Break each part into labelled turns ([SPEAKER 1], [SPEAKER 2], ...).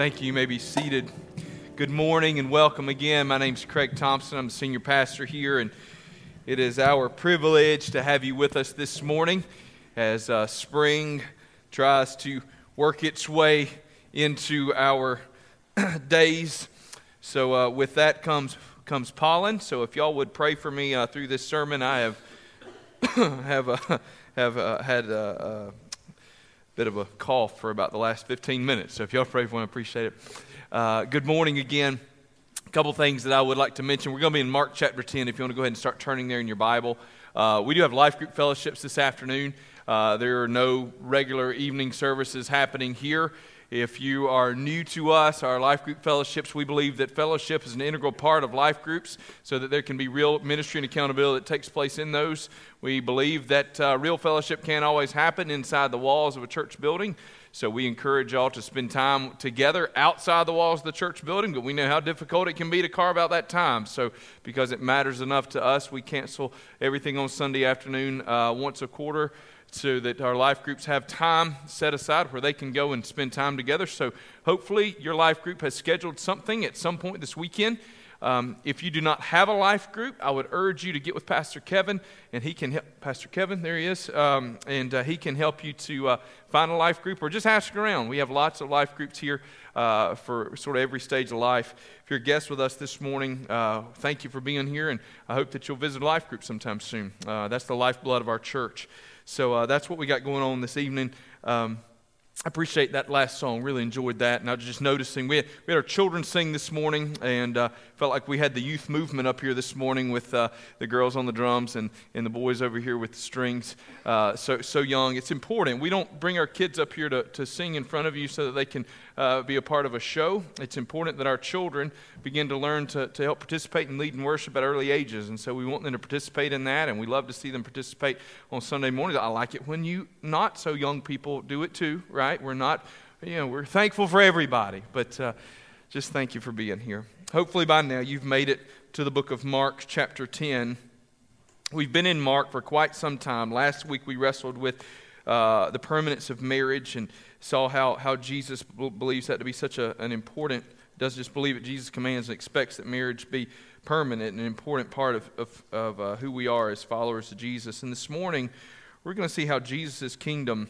[SPEAKER 1] Thank you. You may be seated. Good morning and welcome again. My name is Craig Thompson. I'm the senior pastor here, and it is our privilege to have you with us this morning as uh, spring tries to work its way into our days. So, uh, with that comes comes pollen. So, if y'all would pray for me uh, through this sermon, I have have uh, have uh, had uh, bit of a cough for about the last 15 minutes. So if y'all pray for me, I appreciate it. Uh, good morning again. A couple things that I would like to mention. We're going to be in Mark chapter 10 if you want to go ahead and start turning there in your Bible. Uh, we do have life group fellowships this afternoon. Uh, there are no regular evening services happening here. If you are new to us, our life group fellowships, we believe that fellowship is an integral part of life groups so that there can be real ministry and accountability that takes place in those. We believe that uh, real fellowship can't always happen inside the walls of a church building. So we encourage y'all to spend time together outside the walls of the church building, but we know how difficult it can be to carve out that time. So because it matters enough to us, we cancel everything on Sunday afternoon uh, once a quarter so that our life groups have time set aside where they can go and spend time together. So hopefully your life group has scheduled something at some point this weekend. Um, if you do not have a life group, I would urge you to get with Pastor Kevin, and he can help. Pastor Kevin, there he is, um, and uh, he can help you to uh, find a life group or just ask around. We have lots of life groups here uh, for sort of every stage of life. If you're a guest with us this morning, uh, thank you for being here, and I hope that you'll visit a life group sometime soon. Uh, that's the lifeblood of our church. So uh, that's what we got going on this evening. Um, I appreciate that last song. Really enjoyed that. And I was just noticing we had, we had our children sing this morning, and uh, felt like we had the youth movement up here this morning with uh, the girls on the drums and, and the boys over here with the strings. Uh, so, so young. It's important. We don't bring our kids up here to, to sing in front of you so that they can uh, be a part of a show. It's important that our children begin to learn to, to help participate and lead in worship at early ages. And so we want them to participate in that, and we love to see them participate on Sunday mornings. I like it when you not so young people do it too, right? We're not, you know, we're thankful for everybody, but uh, just thank you for being here. Hopefully by now you've made it to the book of Mark, chapter 10. We've been in Mark for quite some time. Last week we wrestled with uh, the permanence of marriage and saw how, how Jesus believes that to be such a, an important, doesn't just believe it, Jesus commands and expects that marriage be permanent and an important part of, of, of uh, who we are as followers of Jesus. And this morning, we're going to see how Jesus' kingdom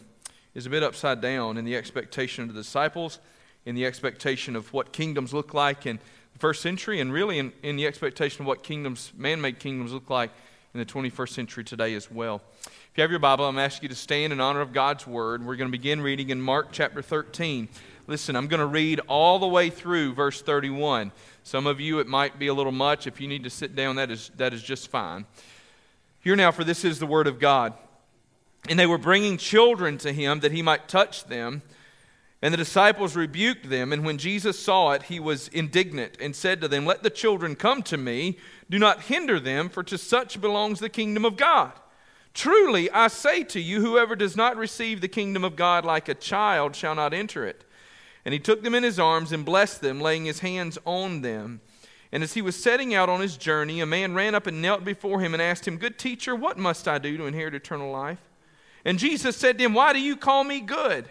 [SPEAKER 1] is a bit upside down in the expectation of the disciples, in the expectation of what kingdoms look like the first century, and really in, in the expectation of what kingdoms, man made kingdoms, look like in the 21st century today as well. If you have your Bible, I'm going to ask you to stand in honor of God's Word. We're going to begin reading in Mark chapter 13. Listen, I'm going to read all the way through verse 31. Some of you, it might be a little much. If you need to sit down, that is, that is just fine. Hear now, for this is the Word of God. And they were bringing children to him that he might touch them. And the disciples rebuked them. And when Jesus saw it, he was indignant and said to them, Let the children come to me. Do not hinder them, for to such belongs the kingdom of God. Truly, I say to you, whoever does not receive the kingdom of God like a child shall not enter it. And he took them in his arms and blessed them, laying his hands on them. And as he was setting out on his journey, a man ran up and knelt before him and asked him, Good teacher, what must I do to inherit eternal life? And Jesus said to him, Why do you call me good?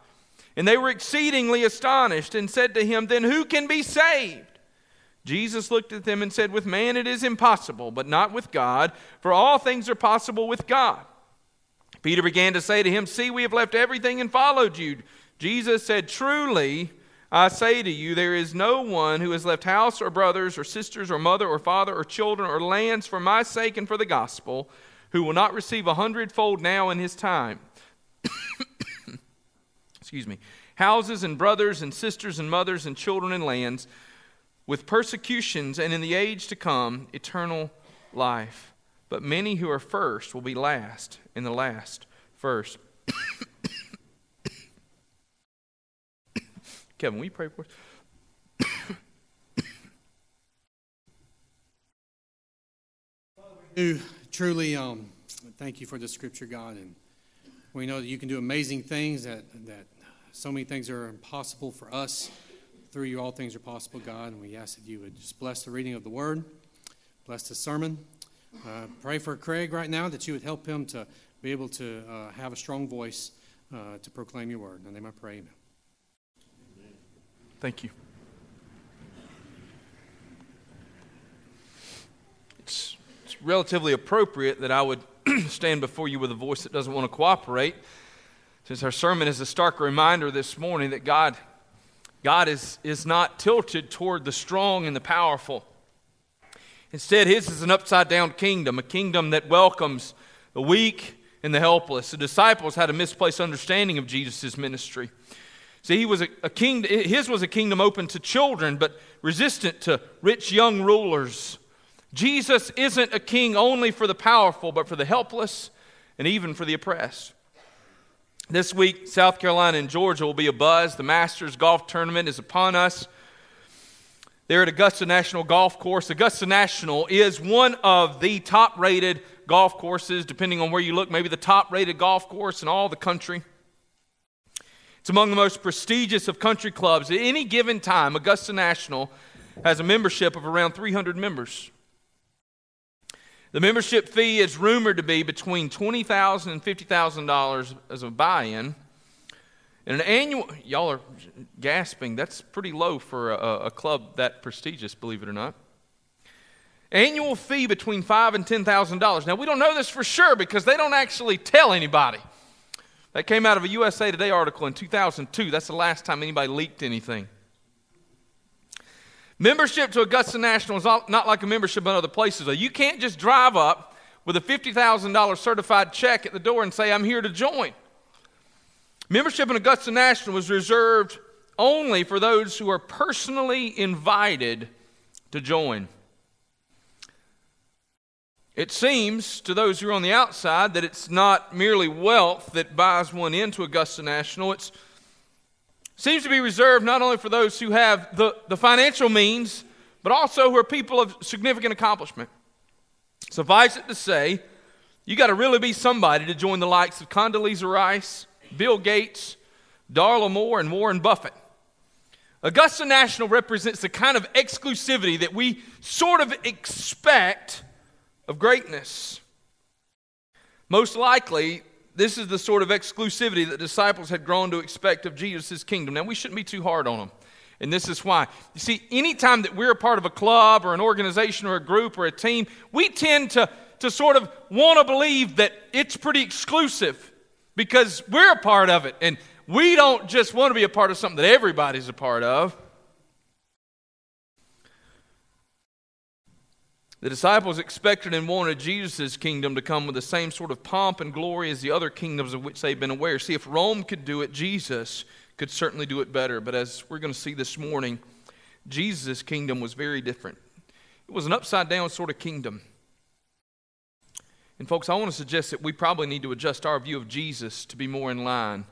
[SPEAKER 1] And they were exceedingly astonished and said to him, Then who can be saved? Jesus looked at them and said, With man it is impossible, but not with God, for all things are possible with God. Peter began to say to him, See, we have left everything and followed you. Jesus said, Truly, I say to you, there is no one who has left house or brothers or sisters or mother or father or children or lands for my sake and for the gospel who will not receive a hundredfold now in his time. Excuse me. Houses and brothers and sisters and mothers and children and lands with persecutions and in the age to come eternal life. But many who are first will be last, and the last first. Kevin, will you pray for us?
[SPEAKER 2] do truly um, thank you for the scripture, God, and we know that you can do amazing things. That that so many things are impossible for us. Through you, all things are possible, God. And we ask that you would just bless the reading of the Word, bless the sermon. Uh, pray for Craig right now that you would help him to be able to uh, have a strong voice uh, to proclaim your Word. In the name I pray. Amen.
[SPEAKER 1] Thank you. It's, it's relatively appropriate that I would stand before you with a voice that doesn't want to cooperate, since our sermon is a stark reminder this morning that God, God is, is not tilted toward the strong and the powerful. Instead, His is an upside down kingdom, a kingdom that welcomes the weak and the helpless. The disciples had a misplaced understanding of Jesus' ministry. See, he was a, a king, his was a kingdom open to children, but resistant to rich young rulers. Jesus isn't a king only for the powerful, but for the helpless and even for the oppressed. This week, South Carolina and Georgia will be a buzz. The Masters Golf Tournament is upon us. They're at Augusta National Golf Course. Augusta National is one of the top rated golf courses, depending on where you look, maybe the top rated golf course in all the country. It's among the most prestigious of country clubs. At any given time, Augusta National has a membership of around 300 members. The membership fee is rumored to be between $20,000 and $50,000 as a buy in. And an annual, y'all are gasping, that's pretty low for a, a, club that prestigious, believe it or not. Annual fee between five and $10,000. Now, we don't know this for sure because they don't actually tell anybody. That came out of a USA Today article in 2002. That's the last time anybody leaked anything. Membership to Augusta National is not like a membership in other places. You can't just drive up with a $50,000 certified check at the door and say, I'm here to join. Membership in Augusta National was reserved only for those who are personally invited to join. It seems to those who are on the outside that it's not merely wealth that buys one into Augusta National. It seems to be reserved not only for those who have the, the financial means, but also who are people of significant accomplishment. Suffice it to say, you got to really be somebody to join the likes of Condoleezza Rice, Bill Gates, Darla Moore, and Warren Buffett. Augusta National represents the kind of exclusivity that we sort of expect of greatness. Most likely, this is the sort of exclusivity that disciples had grown to expect of Jesus' kingdom. Now, we shouldn't be too hard on them. And this is why. You see, anytime that we're a part of a club or an organization or a group or a team, we tend to, to sort of want to believe that it's pretty exclusive because we're a part of it. And we don't just want to be a part of something that everybody's a part of. The disciples expected and wanted Jesus' kingdom to come with the same sort of pomp and glory as the other kingdoms of which they've been aware. See, if Rome could do it, Jesus could certainly do it better. But as we're going to see this morning, Jesus' kingdom was very different. It was an upside down sort of kingdom. And, folks, I want to suggest that we probably need to adjust our view of Jesus to be more in line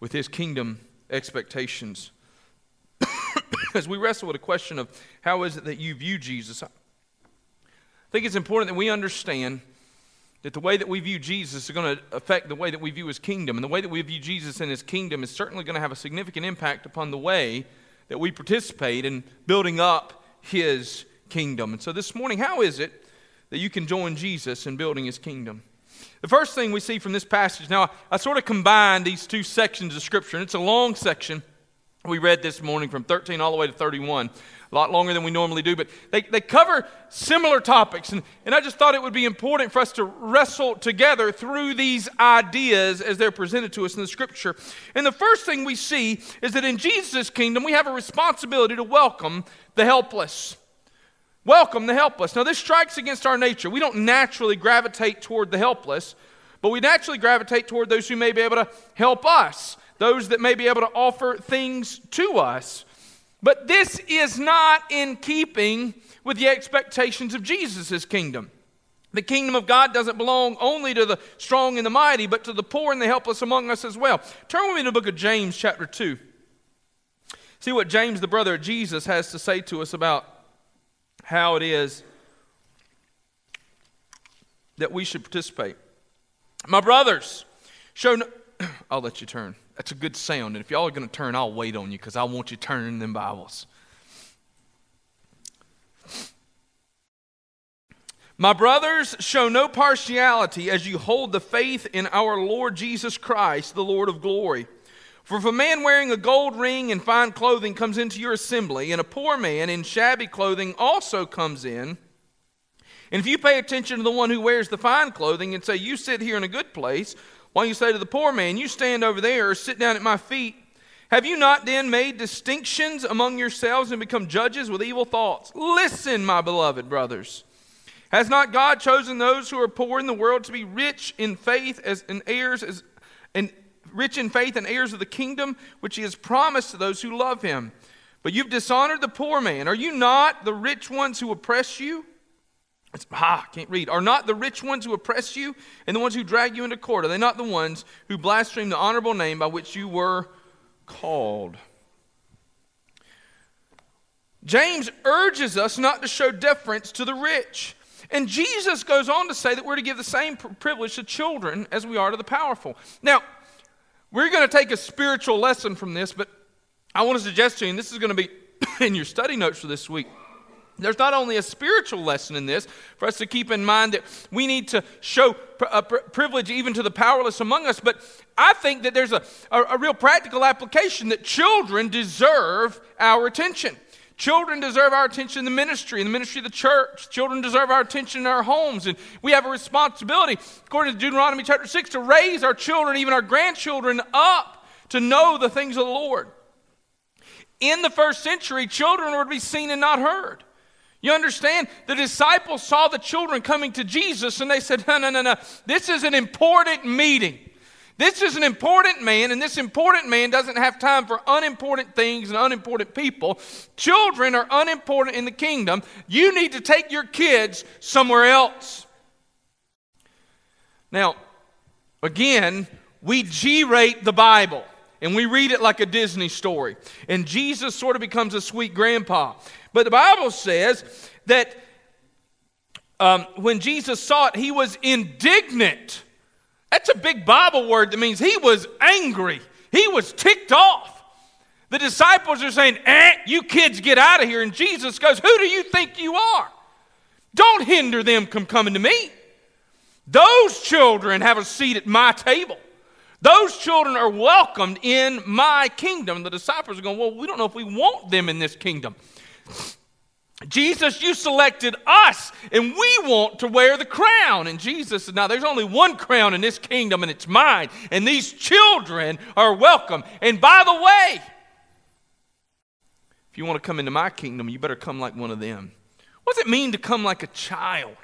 [SPEAKER 1] with his kingdom expectations. As we wrestle with the question of how is it that you view Jesus, think it's important that we understand that the way that we view Jesus is going to affect the way that we view his kingdom. And the way that we view Jesus and his kingdom is certainly going to have a significant impact upon the way that we participate in building up his kingdom. And so this morning, how is it that you can join Jesus in building his kingdom? The first thing we see from this passage, now I sort of combined these two sections of Scripture, and it's a long section we read this morning from 13 all the way to 31. Lot longer than we normally do, but they, they cover similar topics. And, and I just thought it would be important for us to wrestle together through these ideas as they're presented to us in the scripture. And the first thing we see is that in Jesus' kingdom, we have a responsibility to welcome the helpless. Welcome the helpless. Now, this strikes against our nature. We don't naturally gravitate toward the helpless, but we naturally gravitate toward those who may be able to help us, those that may be able to offer things to us. But this is not in keeping with the expectations of Jesus' kingdom. The kingdom of God doesn't belong only to the strong and the mighty, but to the poor and the helpless among us as well. Turn with me to the book of James, chapter 2. See what James, the brother of Jesus, has to say to us about how it is that we should participate. My brothers, show no, I'll let you turn. That's a good sound. And if y'all are going to turn, I'll wait on you because I want you turning them Bibles. My brothers, show no partiality as you hold the faith in our Lord Jesus Christ, the Lord of glory. For if a man wearing a gold ring and fine clothing comes into your assembly, and a poor man in shabby clothing also comes in, and if you pay attention to the one who wears the fine clothing and say, You sit here in a good place, while you say to the poor man, You stand over there or sit down at my feet, have you not then made distinctions among yourselves and become judges with evil thoughts? Listen, my beloved brothers. Has not God chosen those who are poor in the world to be rich in faith as and heirs as and rich in faith and heirs of the kingdom which he has promised to those who love him. But you've dishonored the poor man. Are you not the rich ones who oppress you? It's, ah, can't read. Are not the rich ones who oppress you and the ones who drag you into court? Are they not the ones who blaspheme the honorable name by which you were called? James urges us not to show deference to the rich. And Jesus goes on to say that we're to give the same privilege to children as we are to the powerful. Now, we're going to take a spiritual lesson from this, but I want to suggest to you, and this is going to be in your study notes for this week. There's not only a spiritual lesson in this for us to keep in mind that we need to show a uh, privilege even to the powerless among us, but I think that there's a, a, a real practical application that children deserve our attention. Children deserve our attention in the ministry, in the ministry of the church. Children deserve our attention in our homes. And we have a responsibility, according to Deuteronomy chapter 6, to raise our children, even our grandchildren, up to know the things of the Lord. In the first century, children were to be seen and not heard. You understand? The disciples saw the children coming to Jesus and they said, No, no, no, no. This is an important meeting. This is an important man, and this important man doesn't have time for unimportant things and unimportant people. Children are unimportant in the kingdom. You need to take your kids somewhere else. Now, again, we G rate the Bible and we read it like a Disney story. And Jesus sort of becomes a sweet grandpa. But the Bible says that um, when Jesus saw it, he was indignant that's a big Bible word that means he was angry. He was ticked off. The disciples are saying, eh, you kids get out of here. And Jesus goes, Who do you think you are? Don't hinder them from coming to me. Those children have a seat at my table. Those children are welcomed in my kingdom. The disciples are going, Well, we don't know if we want them in this kingdom. Jesus, you selected us, and we want to wear the crown. And Jesus said, Now there's only one crown in this kingdom, and it's mine. And these children are welcome. And by the way, if you want to come into my kingdom, you better come like one of them. What does it mean to come like a child?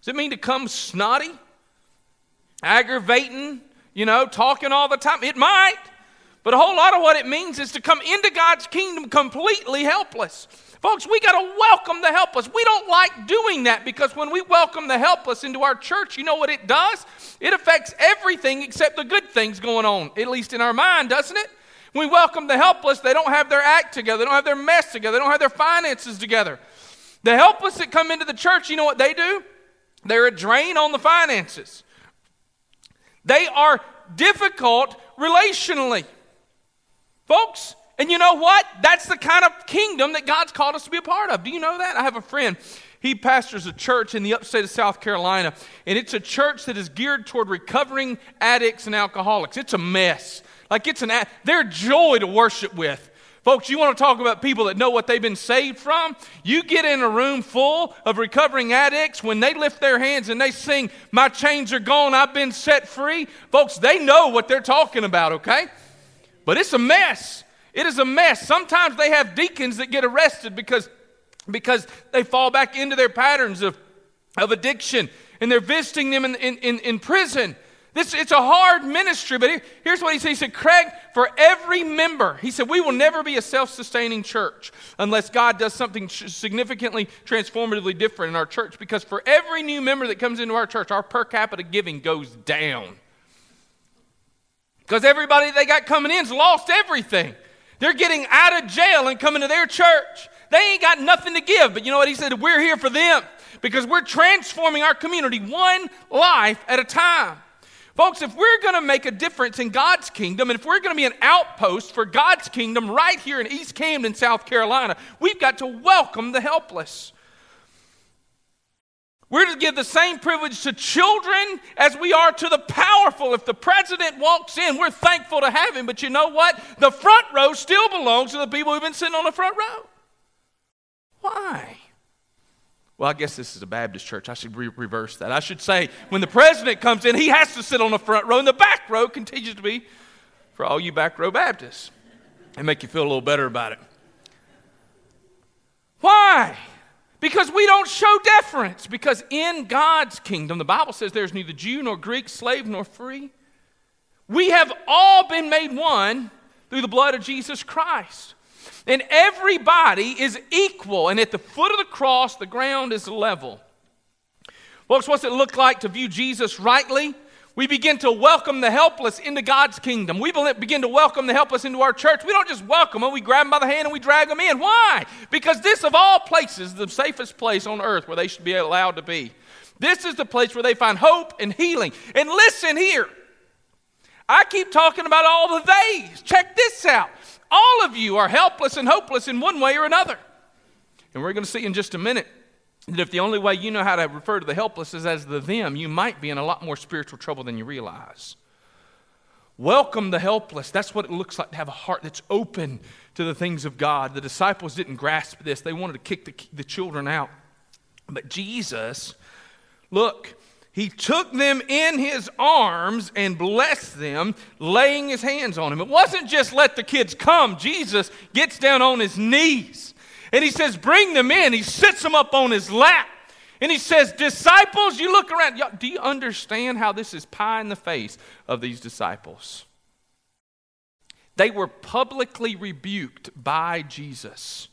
[SPEAKER 1] Does it mean to come snotty, aggravating, you know, talking all the time? It might. But a whole lot of what it means is to come into God's kingdom completely helpless. Folks, we got to welcome the helpless. We don't like doing that because when we welcome the helpless into our church, you know what it does? It affects everything except the good things going on, at least in our mind, doesn't it? When we welcome the helpless, they don't have their act together, they don't have their mess together, they don't have their finances together. The helpless that come into the church, you know what they do? They're a drain on the finances. They are difficult relationally. Folks, and you know what? That's the kind of kingdom that God's called us to be a part of. Do you know that? I have a friend. He pastors a church in the upstate of South Carolina, and it's a church that is geared toward recovering addicts and alcoholics. It's a mess. Like it's an, they're joy to worship with. Folks, you want to talk about people that know what they've been saved from? You get in a room full of recovering addicts, when they lift their hands and they sing, My chains are gone, I've been set free, folks, they know what they're talking about, okay? But it's a mess. It is a mess. Sometimes they have deacons that get arrested because, because they fall back into their patterns of, of addiction and they're visiting them in, in, in, prison. This, it's a hard ministry, but here's what he said. He said, Craig, for every member, he said, we will never be a self sustaining church unless God does something significantly transformatively different in our church. Because for every new member that comes into our church, our per capita giving goes down. Because everybody they got coming in's lost everything. They're getting out of jail and coming to their church. They ain't got nothing to give. But you know what? He said, we're here for them because we're transforming our community one life at a time. Folks, if we're going to make a difference in God's kingdom, and if we're going to be an outpost for God's kingdom right here in East Camden, South Carolina, we've got to welcome the helpless. We're to give the same privilege to children as we are to the powerful. If the president walks in, we're thankful to have him, but you know what? The front row still belongs to the people who've been sitting on the front row. Why? Well, I guess this is a Baptist church. I should re- reverse that. I should say, when the president comes in, he has to sit on the front row, and the back row continues to be for all you back row Baptists and make you feel a little better about it. Why? Because we don't show deference. Because in God's kingdom, the Bible says there's neither Jew nor Greek, slave nor free. We have all been made one through the blood of Jesus Christ. And everybody is equal. And at the foot of the cross, the ground is level. Folks, what's it look like to view Jesus rightly? We begin to welcome the helpless into God's kingdom. We begin to welcome the helpless into our church. We don't just welcome them, we grab them by the hand and we drag them in. Why? Because this, of all places, is the safest place on earth where they should be allowed to be. This is the place where they find hope and healing. And listen here. I keep talking about all the theys. Check this out. All of you are helpless and hopeless in one way or another. And we're going to see in just a minute that if the only way you know how to refer to the helpless is as the them, you might be in a lot more spiritual trouble than you realize. Welcome the helpless. That's what it looks like to have a heart that's open to the things of God. The disciples didn't grasp this, they wanted to kick the, the children out. But Jesus, look, he took them in his arms and blessed them, laying his hands on them. It wasn't just let the kids come. Jesus gets down on his knees and he says, Bring them in. He sits them up on his lap. And he says, Disciples, you look around. Do you understand how this is pie in the face of these disciples? They were publicly rebuked by Jesus.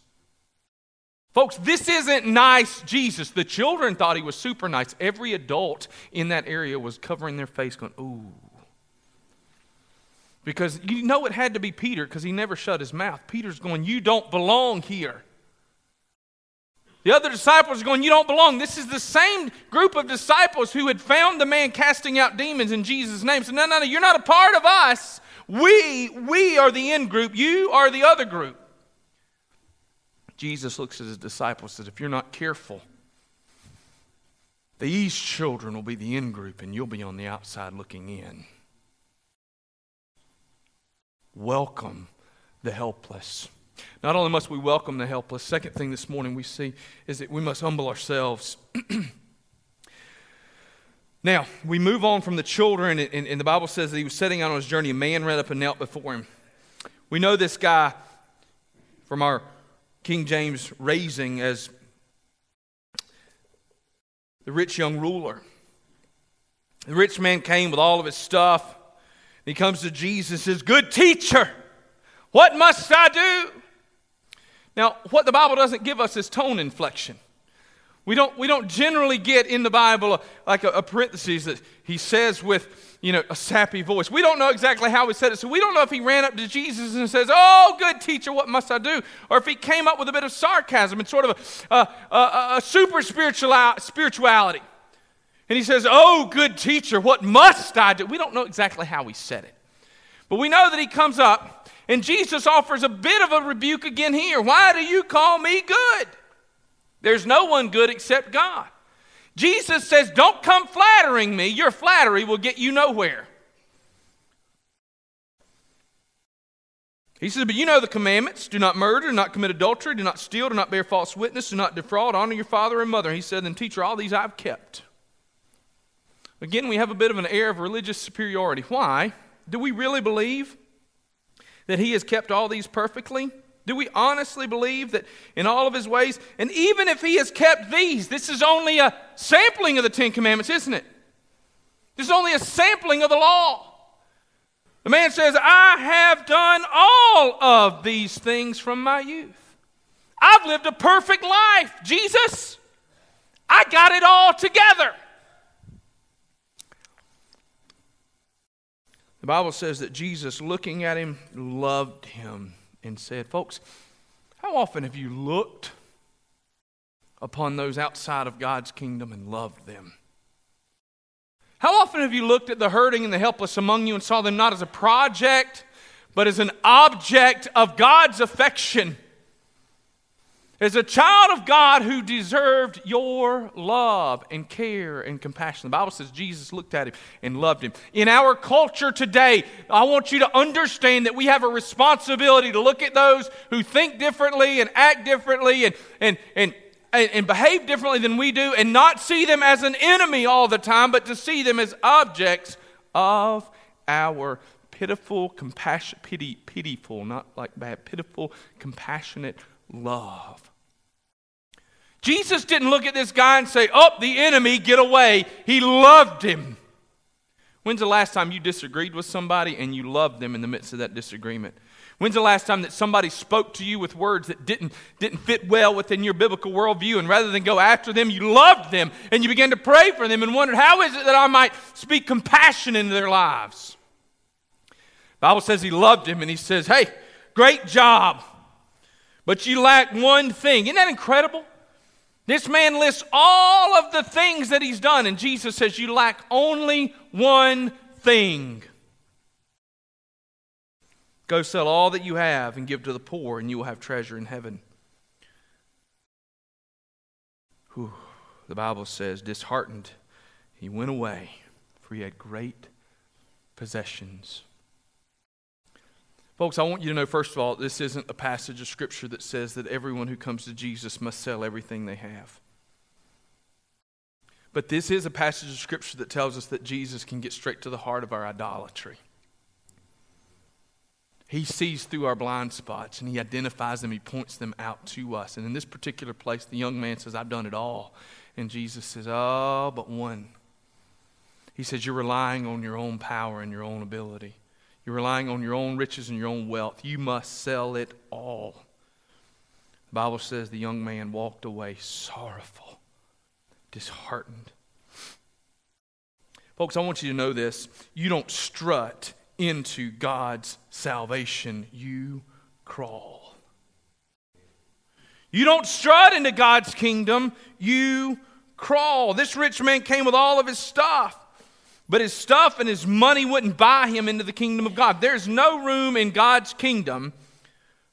[SPEAKER 1] Folks, this isn't nice Jesus. The children thought he was super nice. Every adult in that area was covering their face, going, Ooh. Because you know it had to be Peter because he never shut his mouth. Peter's going, You don't belong here. The other disciples are going, You don't belong. This is the same group of disciples who had found the man casting out demons in Jesus' name. So, no, no, no, you're not a part of us. We, we are the in group. You are the other group. Jesus looks at his disciples and says, If you're not careful, these children will be the in group and you'll be on the outside looking in. Welcome the helpless. Not only must we welcome the helpless, second thing this morning we see is that we must humble ourselves. now, we move on from the children, and, and, the Bible says that he was setting out on his journey. A man ran up and knelt before him. We know this guy from our King James raising as the rich young ruler. The rich man came with all of his stuff. He comes to Jesus and says, Good teacher, what must I do? Now, what the Bible doesn't give us is tone inflection. We don't, we don't generally get in the Bible uh, like a, a parenthesis that he says with, you know, a sappy voice. We don't know exactly how he said it. So we don't know if he ran up to Jesus and says, Oh, good teacher, what must I do? Or if he came up with a bit of sarcasm and sort of a, a, a, a super spirituality. And he says, Oh, good teacher, what must I do? We don't know exactly how he said it. But we know that he comes up and Jesus offers a bit of a rebuke again here. Why do you call me good? There's no one good except God. Jesus says, Don't come flattering me. Your flattery will get you nowhere. He says, But you know the commandments do not murder, do not commit adultery, do not steal, do not bear false witness, do not defraud, honor your father and mother. He said, Then, teacher, all these I've kept. Again, we have a bit of an air of religious superiority. Why? Do we really believe that he has kept all these perfectly? Do we honestly believe that in all of his ways, and even if he has kept these, this is only a sampling of the Ten Commandments, isn't it? This is only a sampling of the law. The man says, I have done all of these things from my youth. I've lived a perfect life. Jesus, I got it all together. The Bible says that Jesus, looking at him, loved him and said, Folks, how often have you looked upon those outside of God's kingdom and loved them? How often have you looked at the hurting and the helpless among you and saw them not as a project, but as an object of God's affection? As a child of God who deserved your love and care and compassion. The Bible says Jesus looked at him and loved him. In our culture today, I want you to understand that we have a responsibility to look at those who think differently and act differently and, and, and, and, behave differently than we do and not see them as an enemy all the time, but to see them as objects of our pitiful, compassion, pity, pitiful, not like bad, pitiful, compassionate love. Jesus didn't look at this guy and say, Oh, the enemy, get away. He loved him. When's the last time you disagreed with somebody and you loved them in the midst of that disagreement? When's the last time that somebody spoke to you with words that didn't, didn't fit well within your biblical worldview, and rather than go after them, you loved them and you began to pray for them and wondered, how is it that I might speak compassion into their lives? The Bible says he loved him and he says, Hey, great job, but you lack one thing. Isn't that incredible? This man lists all of the things that he's done, and Jesus says, You lack only one thing. Go sell all that you have and give to the poor, and you will have treasure in heaven. Whew. The Bible says, disheartened, he went away, for he had great possessions. Folks, I want you to know, first of all, this isn't a passage of Scripture that says that everyone who comes to Jesus must sell everything they have. But this is a passage of Scripture that tells us that Jesus can get straight to the heart of our idolatry. He sees through our blind spots and he identifies them, he points them out to us. And in this particular place, the young man says, I've done it all. And Jesus says, Oh, but one. He says, You're relying on your own power and your own ability. You're relying on your own riches and your own wealth. You must sell it all. The Bible says the young man walked away sorrowful, disheartened. Folks, I want you to know this. You don't strut into God's salvation, you crawl. You don't strut into God's kingdom, you crawl. This rich man came with all of his stuff, but his stuff and his money wouldn't buy him into the kingdom of God. There's no room in God's kingdom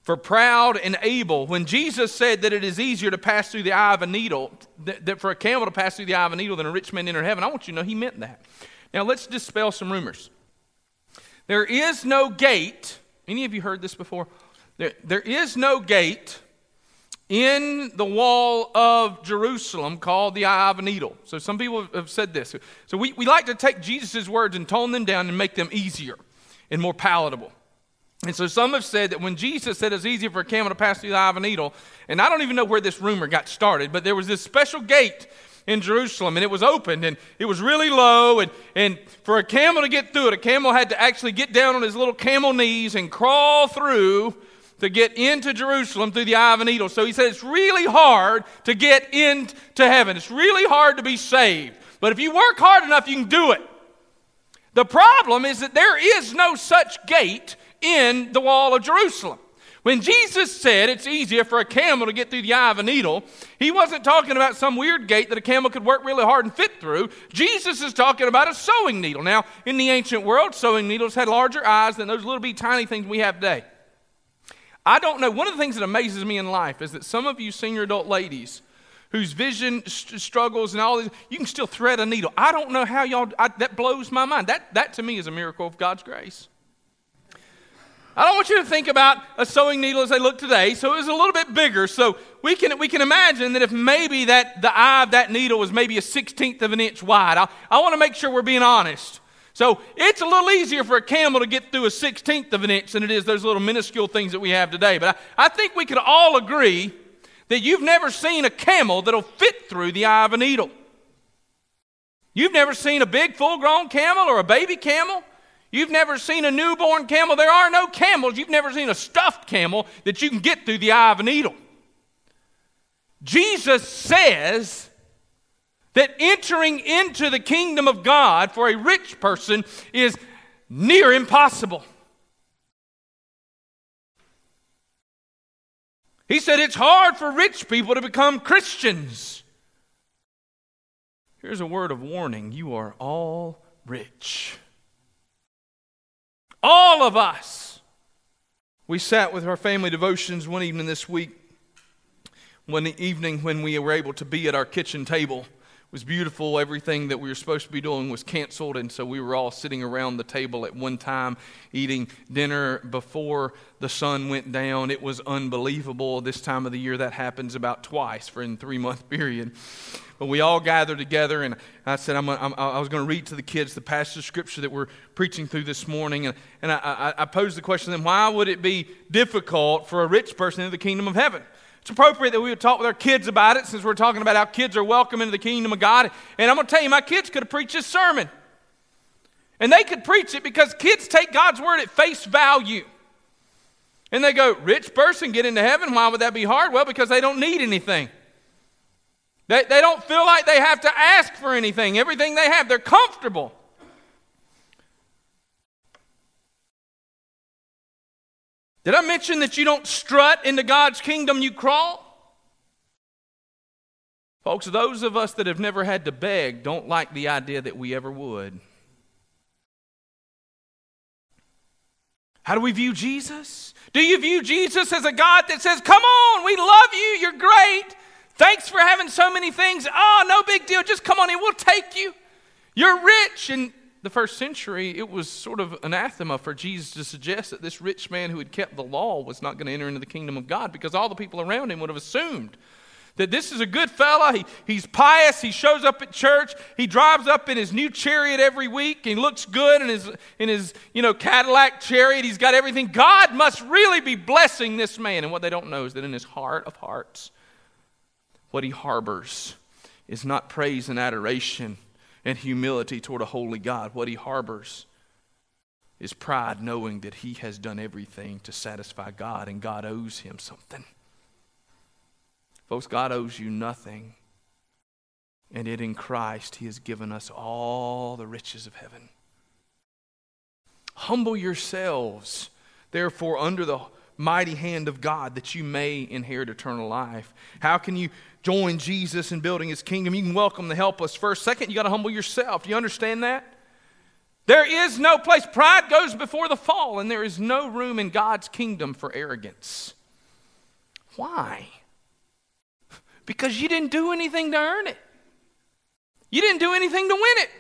[SPEAKER 1] for proud and able. When Jesus said that it is easier to pass through the eye of a needle, that, that for a camel to pass through the eye of a needle than a rich man enter heaven, I want you to know he meant that. Now let's dispel some rumors. There is no gate. Any of you heard this before? There, there is no gate in the wall of Jerusalem called the Eye of a Needle. So some people have said this. So we, we like to take Jesus' words and tone them down and make them easier and more palatable. And so some have said that when Jesus said it's easier for a camel to pass through the eye of a needle, and I don't even know where this rumor got started, but there was this special gate in Jerusalem, and it was opened, and it was really low. And, and for a camel to get through it, a camel had to actually get down on his little camel knees and crawl through to get into Jerusalem through the eye of a needle. So he said it's really hard to get into heaven. It's really hard to be saved. But if you work hard enough, you can do it. The problem is that there is no such gate in the wall of Jerusalem. When Jesus said it's easier for a camel to get through the eye of a needle, he wasn't talking about some weird gate that a camel could work really hard and fit through. Jesus is talking about a sewing needle. Now, in the ancient world, sewing needles had larger eyes than those little bitty tiny things we have today. I don't know. One of the things that amazes me in life is that some of you senior adult ladies whose vision st- struggles and all this, you can still thread a needle. I don't know how y'all, I, that blows my mind. That, that to me is a miracle of God's grace. I don't want you to think about a sewing needle as they look today. So it was a little bit bigger. So we can, we can imagine that if maybe that the eye of that needle was maybe a sixteenth of an inch wide. I, I want to make sure we're being honest. So it's a little easier for a camel to get through a sixteenth of an inch than it is those little minuscule things that we have today. But I, I think we could all agree that you've never seen a camel that'll fit through the eye of a needle. You've never seen a big full grown camel or a baby camel. You've never seen a newborn camel. There are no camels. You've never seen a stuffed camel that you can get through the eye of a needle. Jesus says that entering into the kingdom of God for a rich person is near impossible. He said it's hard for rich people to become Christians. Here's a word of warning you are all rich. All of us. We sat with our family devotions one evening this week, one evening when we were able to be at our kitchen table was beautiful. Everything that we were supposed to be doing was canceled, and so we were all sitting around the table at one time eating dinner before the sun went down. It was unbelievable. This time of the year, that happens about twice for a three month period. But we all gathered together, and I said, I'm, I'm, i was going to read to the kids the passage of scripture that we're preaching through this morning. And, and I, I, I posed the question then, why would it be difficult for a rich person in the kingdom of heaven? It's appropriate that we would talk with our kids about it since we're talking about how kids are welcome into the kingdom of God. And I'm going to tell you, my kids could have preached this sermon. And they could preach it because kids take God's word at face value. And they go, Rich person get into heaven. Why would that be hard? Well, because they don't need anything. They, they don't feel like they have to ask for anything. Everything they have, they're comfortable. Did I mention that you don't strut into God's kingdom, you crawl? Folks, those of us that have never had to beg don't like the idea that we ever would. How do we view Jesus? Do you view Jesus as a God that says, Come on, we love you, you're great. Thanks for having so many things. Oh, no big deal, just come on in, we'll take you. You're rich. And the first century, it was sort of anathema for Jesus to suggest that this rich man who had kept the law was not going to enter into the kingdom of God because all the people around him would have assumed that this is a good fella. He, he's pious. He shows up at church. He drives up in his new chariot every week. He looks good in his, in his you know, Cadillac chariot. He's got everything. God must really be blessing this man. And what they don't know is that in his heart of hearts, what he harbors is not praise and adoration and humility toward a holy God. What he harbors is pride, knowing that he has done everything to satisfy God and God owes him something. Folks, God owes you nothing. And yet in Christ, he has given us all the riches of heaven. Humble yourselves, therefore, under the mighty hand of God that you may inherit eternal life. How can you join Jesus in building his kingdom? You can welcome the helpless first. Second, you got to humble yourself. Do you understand that? There is no place. Pride goes before the fall, and there is no room in God's kingdom for arrogance. Why? Because you didn't do anything to earn it. You didn't do anything to win it.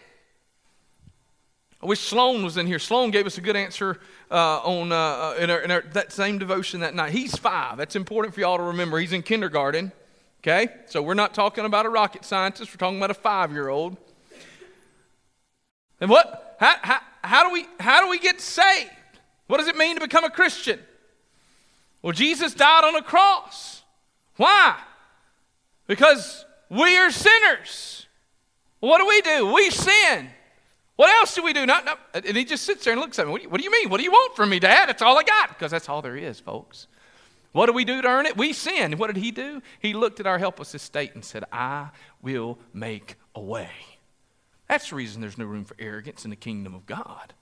[SPEAKER 1] I wish Sloan was in here. Sloan gave us a good answer uh, on uh, uh, in, our, in our, that same devotion that night. He's five. That's important for y'all to remember. He's in kindergarten. Okay, so we're not talking about a rocket scientist. We're talking about a five-year-old. And what? How, how, how do we how do we get saved? What does it mean to become a Christian? Well, Jesus died on a cross. Why? Because we are sinners. What do we do? We sin. What else do we do? Not, not, and he just sits there and looks at me. What do, you, what do you mean? What do you want from me, Dad? That's all I got. Because that's all there is, folks. What do we do to earn it? We sin. What did he do? He looked at our helpless estate and said, I will make a way. That's the reason there's no room for arrogance in the kingdom of God.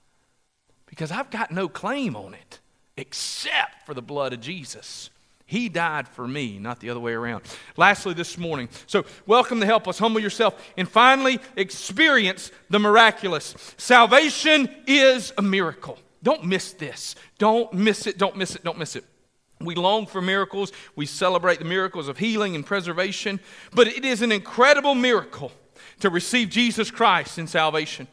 [SPEAKER 1] Because I've got no claim on it except for the blood of Jesus. He died for me, not the other way around. Lastly, this morning, so welcome to help us, humble yourself, and finally experience the miraculous. Salvation is a miracle. Don't miss this. Don't miss it. Don't miss it. Don't miss it. We long for miracles. We celebrate the miracles of healing and preservation. But it is an incredible miracle to receive Jesus Christ in salvation.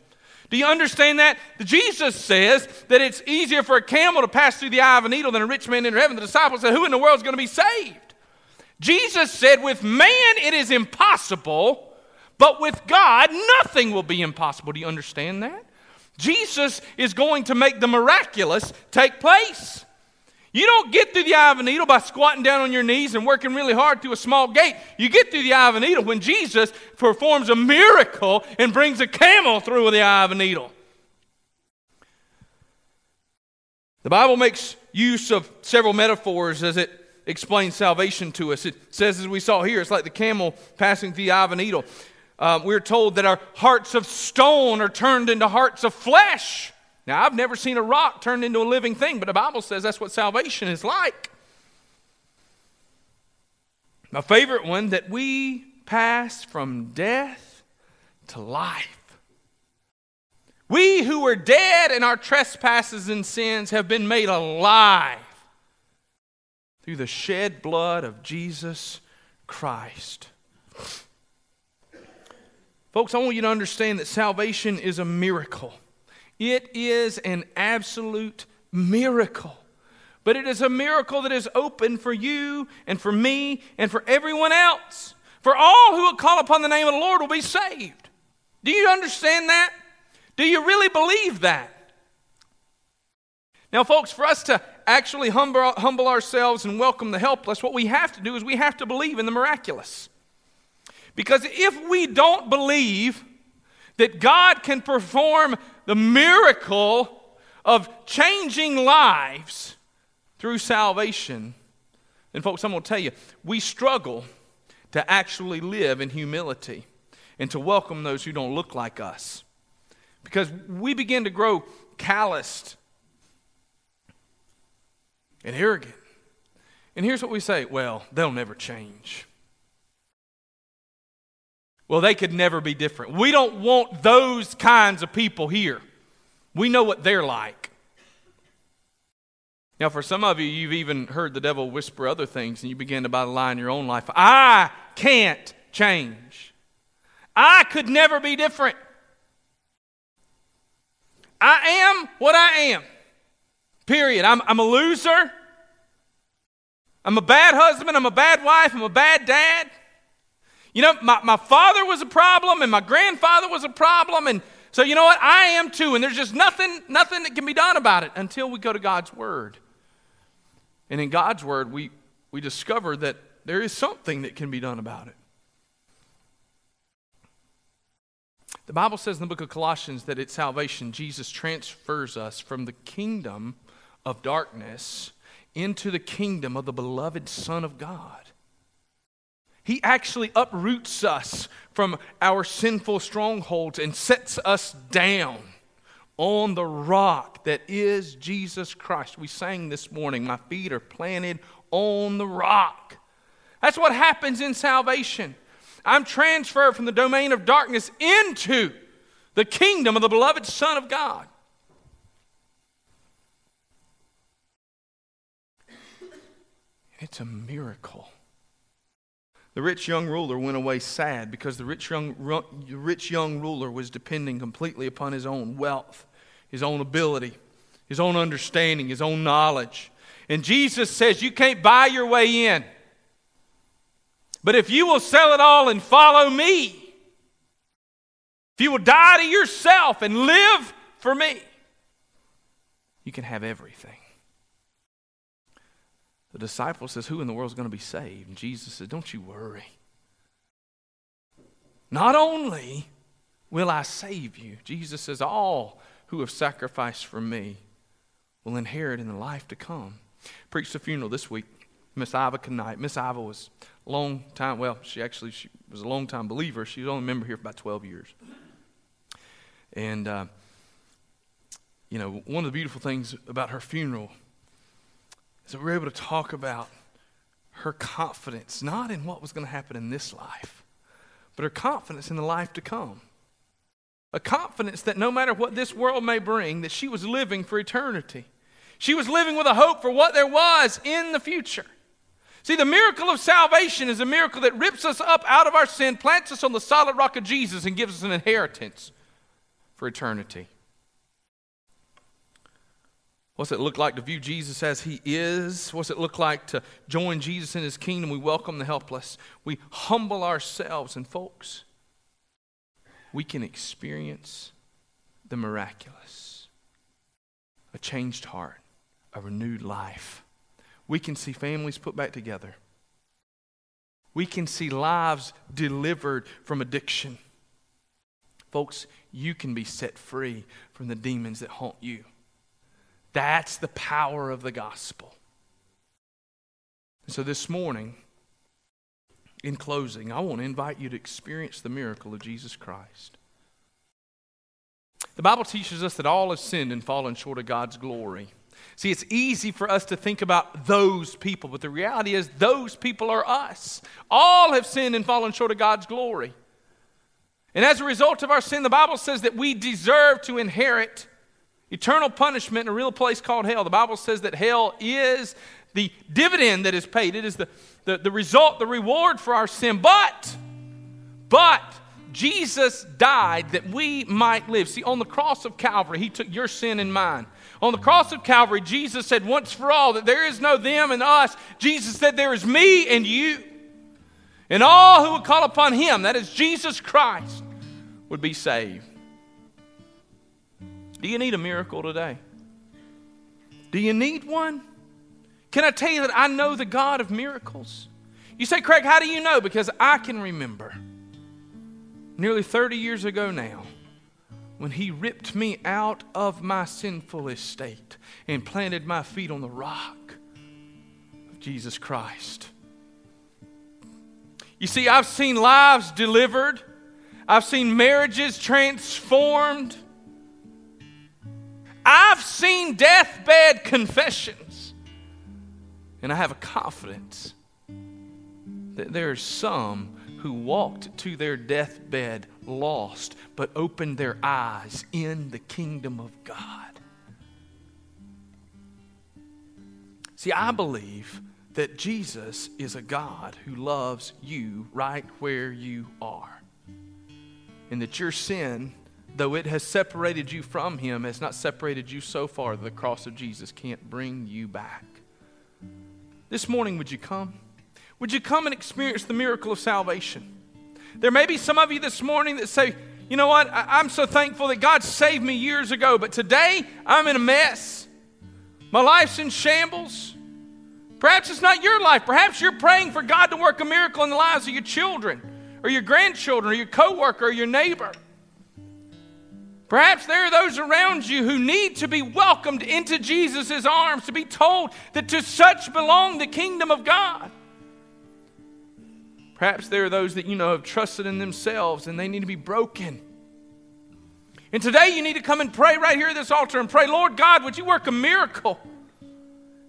[SPEAKER 1] Do you understand that? Jesus says that it's easier for a camel to pass through the eye of a needle than a rich man enter heaven. The disciples said, Who in the world is going to be saved? Jesus said, With man it is impossible, but with God nothing will be impossible. Do you understand that? Jesus is going to make the miraculous take place. You don't get through the eye of a needle by squatting down on your knees and working really hard through a small gate. You get through the eye of a needle when Jesus performs a miracle and brings a camel through the eye of a needle. The Bible makes use of several metaphors as it explains salvation to us. It says, as we saw here, it's like the camel passing through the eye of a needle. Uh, we're told that our hearts of stone are turned into hearts of flesh. Now, I've never seen a rock turned into a living thing, but the Bible says that's what salvation is like. My favorite one that we pass from death to life. We who were dead in our trespasses and sins have been made alive through the shed blood of Jesus Christ. Folks, I want you to understand that salvation is a miracle. It is an absolute miracle. But it is a miracle that is open for you and for me and for everyone else. For all who will call upon the name of the Lord will be saved. Do you understand that? Do you really believe that? Now, folks, for us to actually humble, humble ourselves and welcome the helpless, what we have to do is we have to believe in the miraculous. Because if we don't believe that God can perform the miracle of changing lives through salvation, And, folks, I'm going to tell you, we struggle to actually live in humility and to welcome those who don't look like us. Because we begin to grow calloused and arrogant. And here's what we say well, they'll never change. Well, they could never be different. We don't want those kinds of people here. We know what they're like. Now, for some of you, you've even heard the devil whisper other things, and you begin to buy the lie in your own life. I can't change. I could never be different. I am what I am. Period. I'm, I'm a loser. I'm a bad husband. I'm a bad wife. I'm a bad dad. You know, my, my father was a problem and my grandfather was a problem. And so, you know what? I am too. And there's just nothing, nothing that can be done about it until we go to God's Word. And in God's Word, we, we discover that there is something that can be done about it. The Bible says in the book of Colossians that at salvation, Jesus transfers us from the kingdom of darkness into the kingdom of the beloved Son of God. He actually uproots us from our sinful strongholds and sets us down on the rock that is Jesus Christ. We sang this morning, My feet are planted on the rock. That's what happens in salvation. I'm transferred from the domain of darkness into the kingdom of the beloved Son of God. It's a miracle. The rich young ruler went away sad because the rich young, rich young ruler was depending completely upon his own wealth, his own ability, his own understanding, his own knowledge. And Jesus says, You can't buy your way in. But if you will sell it all and follow me, if you will die to yourself and live for me, you can have everything. The disciple says, Who in the world is going to be saved? And Jesus says, Don't you worry. Not only will I save you, Jesus says, All who have sacrificed for me will inherit in the life to come. Preached a funeral this week. Miss Iva Knight. Miss Iva was a long time, well, she actually she was a long time believer. She was only a member here for about 12 years. And, uh, you know, one of the beautiful things about her funeral so we're able to talk about her confidence, not in what was going to happen in this life, but her confidence in the life to come. A confidence that no matter what this world may bring, that she was living for eternity. She was living with a hope for what there was in the future. See, the miracle of salvation is a miracle that rips us up out of our sin, plants us on the solid rock of Jesus, and gives us an inheritance for eternity. What's it look like to view Jesus as he is? What's it look like to join Jesus in his kingdom? We welcome the helpless. We humble ourselves. And, folks, we can experience the miraculous a changed heart, a renewed life. We can see families put back together. We can see lives delivered from addiction. Folks, you can be set free from the demons that haunt you. That's the power of the gospel. So, this morning, in closing, I want to invite you to experience the miracle of Jesus Christ. The Bible teaches us that all have sinned and fallen short of God's glory. See, it's easy for us to think about those people, but the reality is, those people are us. All have sinned and fallen short of God's glory. And as a result of our sin, the Bible says that we deserve to inherit Eternal punishment in a real place called hell. The Bible says that hell is the dividend that is paid. It is the, the, the result, the reward for our sin. But, but, Jesus died that we might live. See, on the cross of Calvary, He took your sin and mine. On the cross of Calvary, Jesus said once for all that there is no them and us. Jesus said there is me and you. And all who would call upon Him, that is Jesus Christ, would be saved. Do you need a miracle today? Do you need one? Can I tell you that I know the God of miracles? You say, Craig, how do you know? Because I can remember nearly 30 years ago now when he ripped me out of my sinful estate and planted my feet on the rock of Jesus Christ. You see, I've seen lives delivered, I've seen marriages transformed. I've seen deathbed confessions, and I have a confidence that there are some who walked to their deathbed lost, but opened their eyes in the kingdom of God. See, I believe that Jesus is a God who loves you right where you are, and that your sin though it has separated you from Him, has not separated you so far that the cross of Jesus can't bring you back. This morning, would you come? Would you come and experience the miracle of salvation? There may be some of you this morning that say, you know what? I- am so thankful that God saved me years ago, but today I'm in a mess. My life's in shambles. Perhaps it's not your life. Perhaps you're praying for God to work a miracle in the lives of your children or your grandchildren or your coworker or your neighbor. Perhaps there are those around you who need to be welcomed into Jesus' arms, to be told that to such belong the kingdom of God. Perhaps there are those that you know have trusted in themselves and they need to be broken. And today you need to come and pray right here at this altar and pray, Lord God, would you work a miracle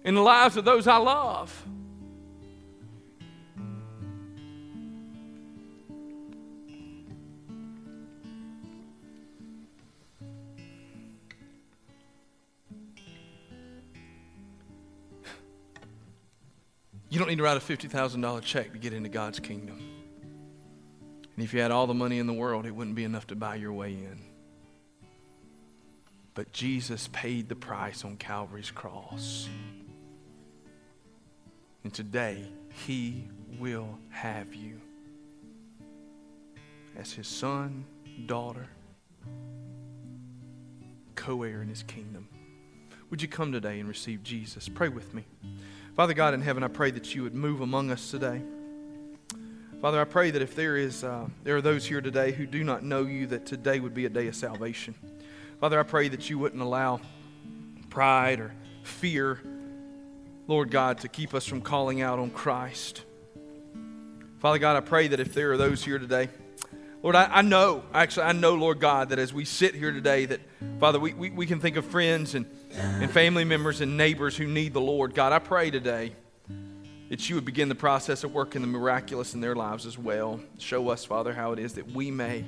[SPEAKER 1] in the lives of those I love? You don't need to write a $50,000 check to get into God's kingdom. And if you had all the money in the world, it wouldn't be enough to buy your way in. But Jesus paid the price on Calvary's cross. And today, He will have you as His son, daughter, co heir in His kingdom. Would you come today and receive Jesus? Pray with me. Father God in heaven, I pray that you would move among us today. Father, I pray that if there is uh, there are those here today who do not know you, that today would be a day of salvation. Father, I pray that you wouldn't allow pride or fear, Lord God, to keep us from calling out on Christ. Father God, I pray that if there are those here today, Lord, I, I know, actually, I know, Lord God, that as we sit here today, that, Father, we, we, we can think of friends and and family members and neighbors who need the Lord. God, I pray today that you would begin the process of working the miraculous in their lives as well. Show us, Father, how it is that we may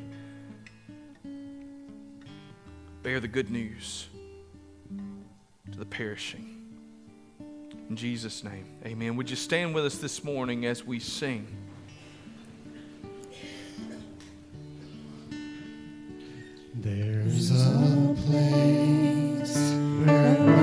[SPEAKER 1] bear the good news to the perishing. In Jesus' name, amen. Would you stand with us this morning as we sing?
[SPEAKER 2] There's a place Amen.